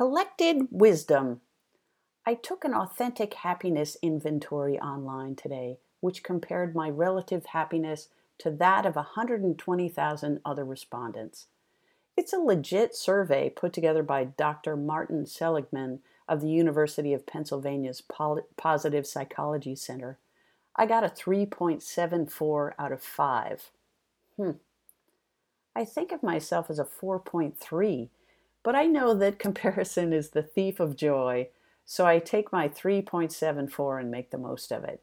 Collected wisdom. I took an authentic happiness inventory online today, which compared my relative happiness to that of 120,000 other respondents. It's a legit survey put together by Dr. Martin Seligman of the University of Pennsylvania's Positive Psychology Center. I got a 3.74 out of 5. Hmm. I think of myself as a 4.3 but I know that comparison is the thief of joy, so I take my 3.74 and make the most of it.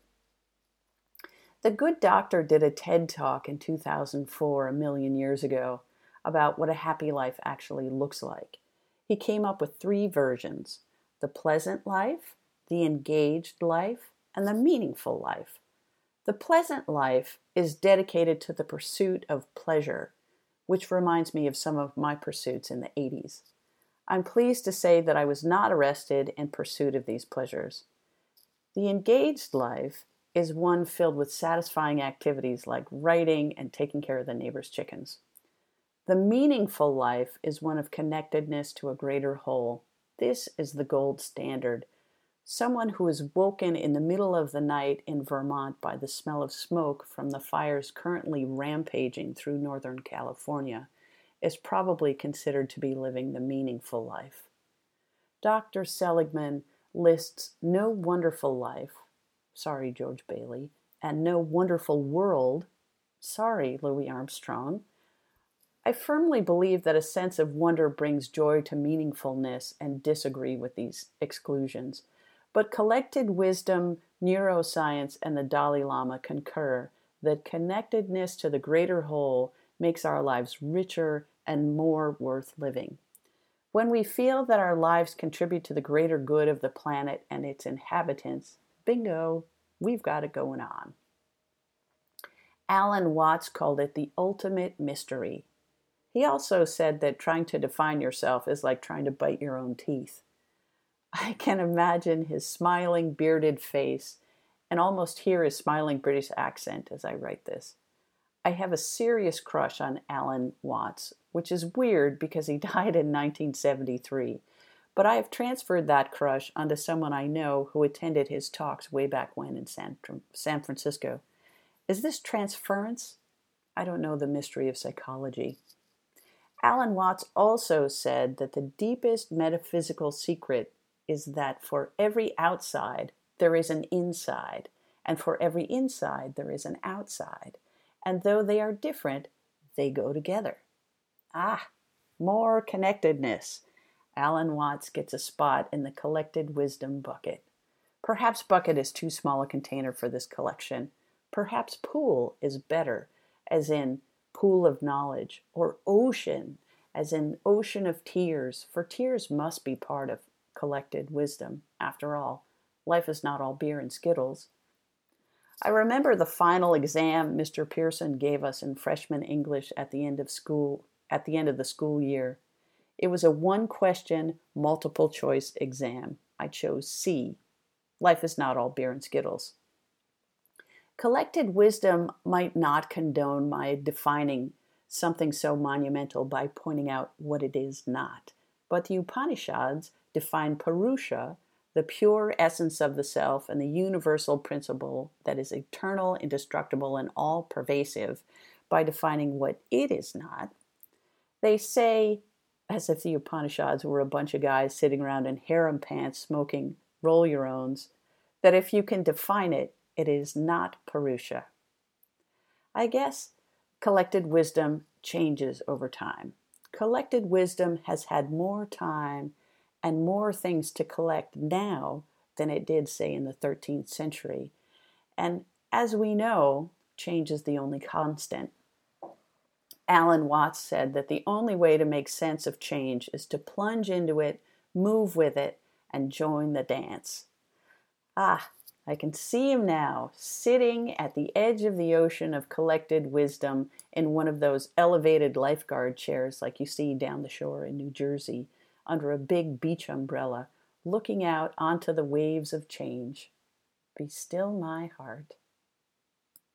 The Good Doctor did a TED talk in 2004, a million years ago, about what a happy life actually looks like. He came up with three versions the pleasant life, the engaged life, and the meaningful life. The pleasant life is dedicated to the pursuit of pleasure which reminds me of some of my pursuits in the 80s. I'm pleased to say that I was not arrested in pursuit of these pleasures. The engaged life is one filled with satisfying activities like writing and taking care of the neighbor's chickens. The meaningful life is one of connectedness to a greater whole. This is the gold standard Someone who is woken in the middle of the night in Vermont by the smell of smoke from the fires currently rampaging through Northern California is probably considered to be living the meaningful life. Dr. Seligman lists no wonderful life, sorry, George Bailey, and no wonderful world, sorry, Louis Armstrong. I firmly believe that a sense of wonder brings joy to meaningfulness and disagree with these exclusions. But collected wisdom, neuroscience, and the Dalai Lama concur that connectedness to the greater whole makes our lives richer and more worth living. When we feel that our lives contribute to the greater good of the planet and its inhabitants, bingo, we've got it going on. Alan Watts called it the ultimate mystery. He also said that trying to define yourself is like trying to bite your own teeth. I can imagine his smiling, bearded face and almost hear his smiling British accent as I write this. I have a serious crush on Alan Watts, which is weird because he died in 1973. But I have transferred that crush onto someone I know who attended his talks way back when in San, San Francisco. Is this transference? I don't know the mystery of psychology. Alan Watts also said that the deepest metaphysical secret is that for every outside, there is an inside, and for every inside, there is an outside. And though they are different, they go together. Ah, more connectedness. Alan Watts gets a spot in the collected wisdom bucket. Perhaps bucket is too small a container for this collection. Perhaps pool is better, as in pool of knowledge, or ocean, as in ocean of tears, for tears must be part of collected wisdom. After all, life is not all beer and skittles. I remember the final exam Mr. Pearson gave us in freshman English at the end of school at the end of the school year. It was a one question multiple choice exam. I chose C. Life is not all beer and skittles. Collected wisdom might not condone my defining something so monumental by pointing out what it is not, but the Upanishads define Purusha, the pure essence of the self and the universal principle that is eternal, indestructible, and all pervasive, by defining what it is not. They say, as if the Upanishads were a bunch of guys sitting around in harem pants smoking roll your owns, that if you can define it, it is not Purusha. I guess collected wisdom changes over time. Collected wisdom has had more time and more things to collect now than it did, say, in the 13th century. And as we know, change is the only constant. Alan Watts said that the only way to make sense of change is to plunge into it, move with it, and join the dance. Ah, I can see him now, sitting at the edge of the ocean of collected wisdom in one of those elevated lifeguard chairs like you see down the shore in New Jersey, under a big beach umbrella, looking out onto the waves of change. Be still my heart.